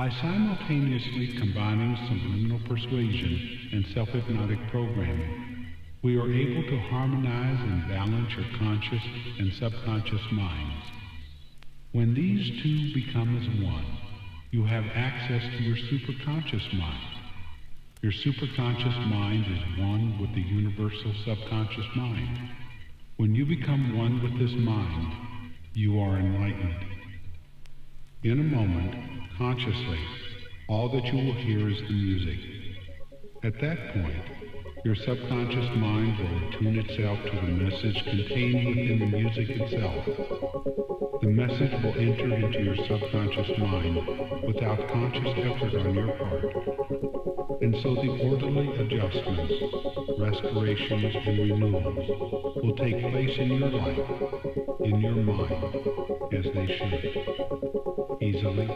By simultaneously combining subliminal persuasion and self-hypnotic programming, we are able to harmonize and balance your conscious and subconscious minds. When these two become as one, you have access to your superconscious mind. Your superconscious mind is one with the universal subconscious mind. When you become one with this mind, you are enlightened. In a moment, consciously, all that you will hear is the music. At that point, your subconscious mind will attune itself to the message contained within the music itself. The message will enter into your subconscious mind without conscious effort on your part. And so the orderly adjustments, restorations, and renewals will take place in your life, in your mind, as they should. Easily,